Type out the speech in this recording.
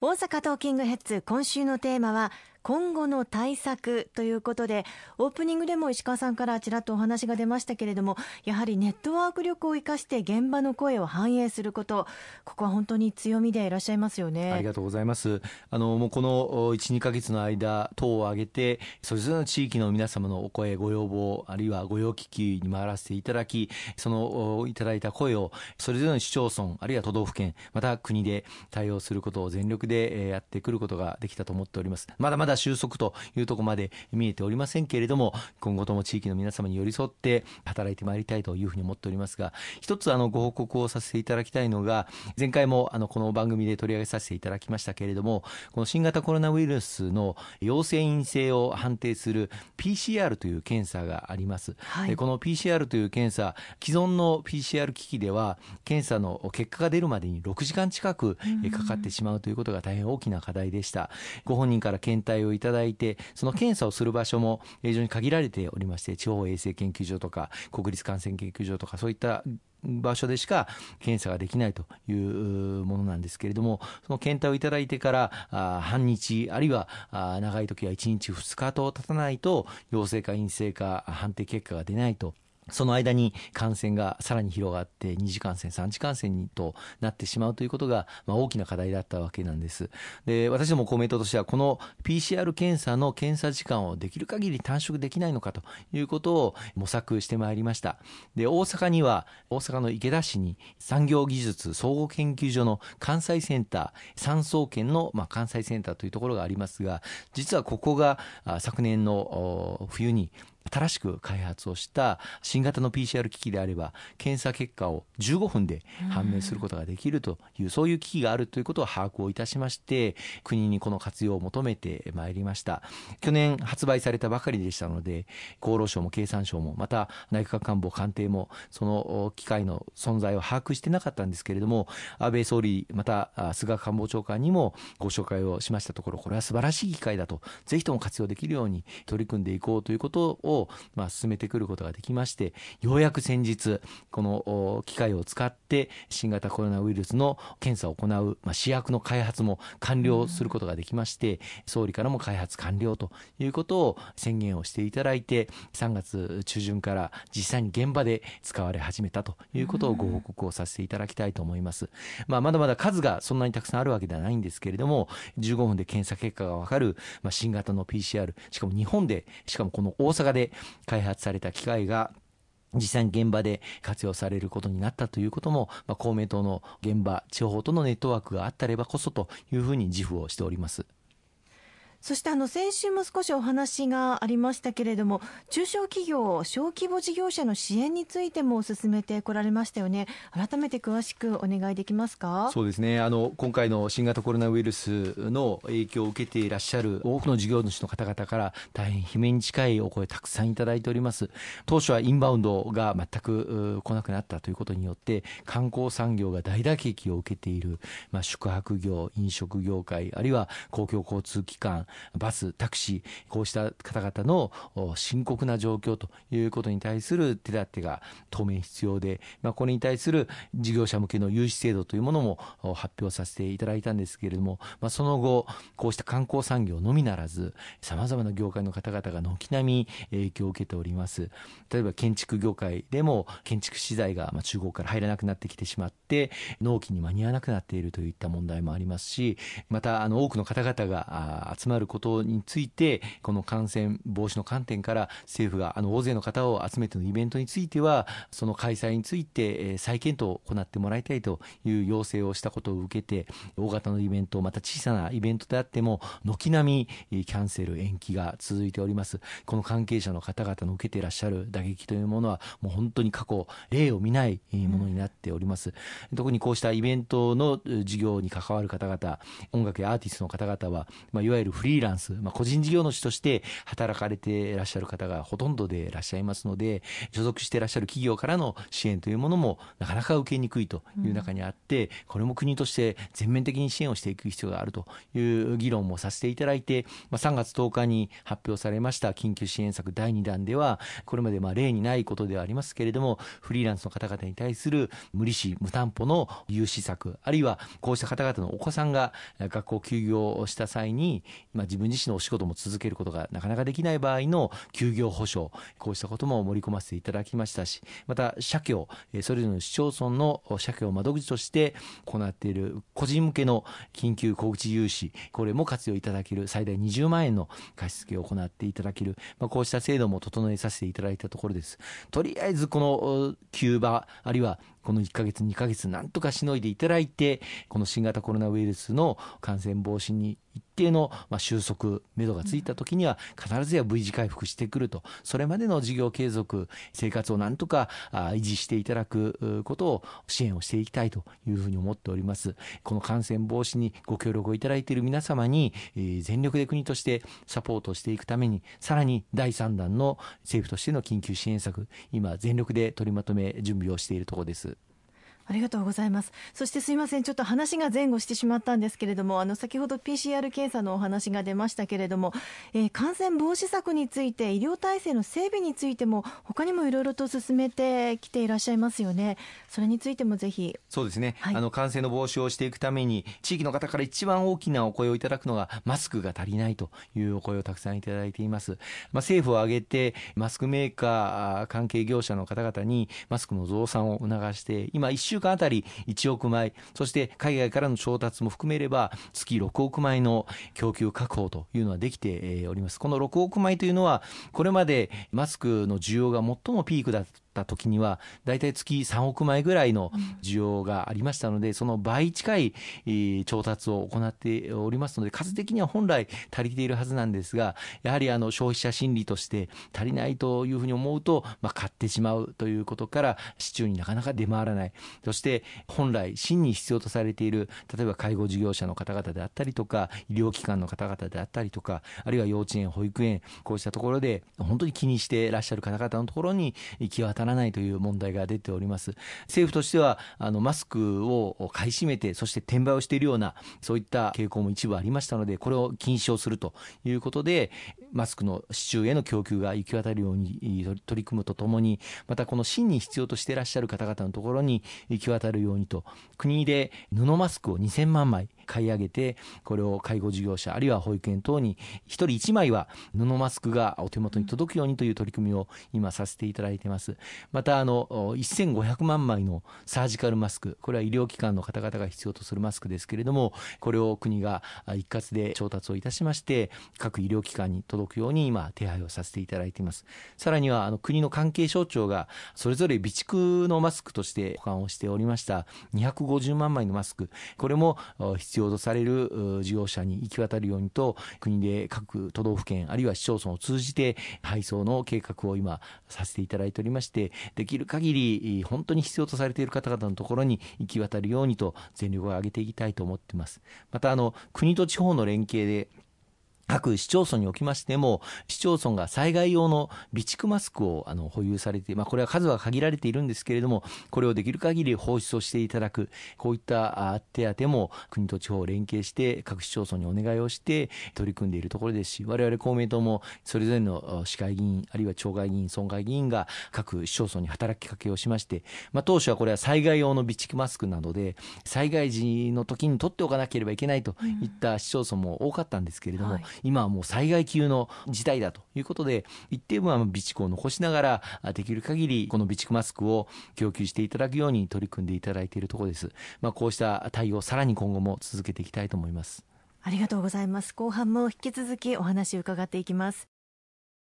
大阪トーキングヘッズ今週のテーマは今後の対策ということでオープニングでも石川さんからちらっとお話が出ましたけれどもやはりネットワーク力を生かして現場の声を反映することここは本当に強みでいらっしゃいますよね。ありがとうございます。あのもうこの12か月の間党を挙げてそれぞれの地域の皆様のお声ご要望あるいはご用聞きに回らせていただきそのいただいた声をそれぞれの市町村あるいは都道府県また国で対応することを全力でやってくることができたと思っております。まだまだ収束というところまで見えておりませんけれども今後とも地域の皆様に寄り添って働いてまいりたいというふうに思っておりますが一つあのご報告をさせていただきたいのが前回もあのこの番組で取り上げさせていただきましたけれどもこの新型コロナウイルスの陽性陰性を判定する PCR という検査があります、はい、この PCR という検査既存の PCR 機器では検査の結果が出るまでに6時間近くかかってしまうということが大変大きな課題でした。ご本人から検体をいただいてその検査をする場所も非常に限られておりまして地方衛生研究所とか国立感染研究所とかそういった場所でしか検査ができないというものなんですけれどもその検体をいただいてから半日あるいは長い時は1日2日と経たないと陽性か陰性か判定結果が出ないとその間に感染がさらに広がって二次感染三次感染にとなってしまうということが、まあ、大きな課題だったわけなんです。で私ども公明党としてはこの PCR 検査の検査時間をできる限り短縮できないのかということを模索してまいりました。で大阪には大阪の池田市に産業技術総合研究所の関西センター産総研の、まあ、関西センターというところがありますが実はここが昨年の冬に新しく開発をした新型の PCR 機器であれば検査結果を15分で判明することができるというそういう機器があるということを把握をいたしまして国にこの活用を求めてまいりました。去年発売されたばかりでしたので厚労省も経産省もまた内閣官房官邸もその機械の存在を把握してなかったんですけれども安倍総理また菅官房長官にもご紹介をしましたところこれは素晴らしい機械だとぜひとも活用できるように取り組んでいこうということをまあ、進めてくることができましてようやく先日この機械を使って新型コロナウイルスの検査を行う、まあ、試薬の開発も完了することができまして総理からも開発完了ということを宣言をしていただいて3月中旬から実際に現場で使われ始めたということをご報告をさせていただきたいと思います。まあ、まだまだ数がそんなにたくさんあるわけではないんですけれども15分で検査結果がわかる、まあ、新型の PCR しかも日本でしかもこの大阪でで開発された機械が実際に現場で活用されることになったということも、まあ、公明党の現場地方とのネットワークがあったればこそというふうに自負をしております。そしてあの先週も少しお話がありましたけれども中小企業小規模事業者の支援についても進めてこられましたよね。改めて詳しくお願いできますか？そうですね。あの今回の新型コロナウイルスの影響を受けていらっしゃる多くの事業主の方々から大変悲鳴に近いお声たくさんいただいております。当初はインバウンドが全く来なくなったということによって観光産業が大打撃を受けている、まあ、宿泊業飲食業界あるいは公共交通機関バス、タクシー、こうした方々の深刻な状況ということに対する手立てが当面必要で、まあ、これに対する事業者向けの融資制度というものも発表させていただいたんですけれども、まあ、その後、こうした観光産業のみならず、さまざまな業界の方々が軒並み影響を受けております。例えば建築業界でも建築資材が中国から入らなくなってきてしまって、納期に間に合わなくなっているといった問題もありますし、またあの多くの方々が集まるることについてこの感染防止の観点から政府があの大勢の方を集めてのイベントについてはその開催について再検討を行ってもらいたいという要請をしたことを受けて大型のイベントまた小さなイベントであっても軒並みキャンセル延期が続いております。この関係者の方々の受けていらっしゃる打撃というものはもう本当に過去例を見ないものになっております、うん、特にこうしたイベントの事業に関わる方々音楽やアーティストの方々は、まあ、いわゆるフリリーランス、まあ、個人事業主として働かれていらっしゃる方がほとんどでいらっしゃいますので、所属していらっしゃる企業からの支援というものもなかなか受けにくいという中にあって、これも国として全面的に支援をしていく必要があるという議論もさせていただいて、まあ、3月10日に発表されました緊急支援策第2弾では、これまでまあ例にないことではありますけれども、フリーランスの方々に対する無利子、無担保の融資策、あるいはこうした方々のお子さんが学校休業した際に、まあ、自分自身のお仕事も続けることがなかなかできない場合の休業保障、こうしたことも盛り込ませていただきましたし、また、社協、それぞれの市町村の社協窓口として行っている個人向けの緊急小口融資、これも活用いただける最大20万円の貸し付けを行っていただける、まあ、こうした制度も整えさせていただいたところです。とりあえずこの急場、あるいはこの1ヶ月、2ヶ月、なんとかしのいでいただいて、この新型コロナウイルスの感染防止に一定の収束、目処がついた時には、必ずや V 字回復してくると、それまでの事業継続、生活をなんとか維持していただくことを支援をしていきたいというふうに思っております。この感染防止にご協力をいただいている皆様に、全力で国としてサポートしていくために、さらに第3弾の政府としての緊急支援策、今、全力で取りまとめ、準備をしているところです。ありがとうございます。そしてすいません、ちょっと話が前後してしまったんですけれども、あの先ほど PCR 検査のお話が出ましたけれども、えー、感染防止策について、医療体制の整備についても、他にもいろいろと進めてきていらっしゃいますよね。それについてもぜひ。そうですね。はい、あの感染の防止をしていくために、地域の方から一番大きなお声をいただくのが、マスクが足りないというお声をたくさんいただいています。まあ、政府を挙げて、マスクメーカー関係業者の方々にマスクの増産を促して、今1週週間あたり1億枚、そして海外からの調達も含めれば、月6億枚の供給確保というのはできております。この6億枚というのは、これまでマスクの需要が最もピークだった時には、大体月3億枚ぐらいの需要がありましたので、その倍近い調達を行っておりますので、数的には本来足りているはずなんですが、やはりあの消費者心理として足りないというふうに思うと、まあ、買ってしまうということから、市中になかなか出回らない。そして、本来真に必要とされている、例えば介護事業者の方々であったりとか、医療機関の方々であったりとか、あるいは幼稚園、保育園、こうしたところで、本当に気にしていらっしゃる方々のところに行き渡らないという問題が出ております。政府としては、あの、マスクを買い占めて、そして転売をしているような、そういった傾向も一部ありましたので、これを禁止をするということで、マスクの市中への供給が行き渡るように取り組むとともに、またこの真に必要としていらっしゃる方々のところに行き渡るようにと、国で布マスクを2000万枚買い上げて、これを介護事業者、あるいは保育園等に1人1枚は布マスクがお手元に届くようにという取り組みを今させていただいてます。また、あの、1500万枚のサージカルマスク、これは医療機関の方々が必要とするマスクですけれども、これを国が一括で調達をいたしまして、各医療機関に届届くように今手配をさせていただいています。さらにはあの国の関係省庁がそれぞれ備蓄のマスクとして保管をしておりました250万枚のマスク、これも必要とされる事業者に行き渡るようにと国で各都道府県あるいは市町村を通じて配送の計画を今させていただいておりましてできる限り本当に必要とされている方々のところに行き渡るようにと全力を挙げていきたいと思っています。またあの国と地方の連携で各市町村におきましても、市町村が災害用の備蓄マスクをあの保有されて、まあ、これは数は限られているんですけれども、これをできる限り放出をしていただく、こういった手当も国と地方を連携して、各市町村にお願いをして取り組んでいるところですし、我々公明党もそれぞれの市会議員、あるいは町会議員、村会議員が各市町村に働きかけをしまして、まあ、当初はこれは災害用の備蓄マスクなどで、災害時の時に取っておかなければいけないといった市町村も多かったんですけれども、はい。今はもう災害級の事態だということで、一定分は備蓄を残しながら、できる限りこの備蓄マスクを供給していただくように取り組んでいただいているところです。まあ、こうした対応、さらに今後も続けていきたいと思います。ありがとうございます。後半も引き続きお話を伺っていきます。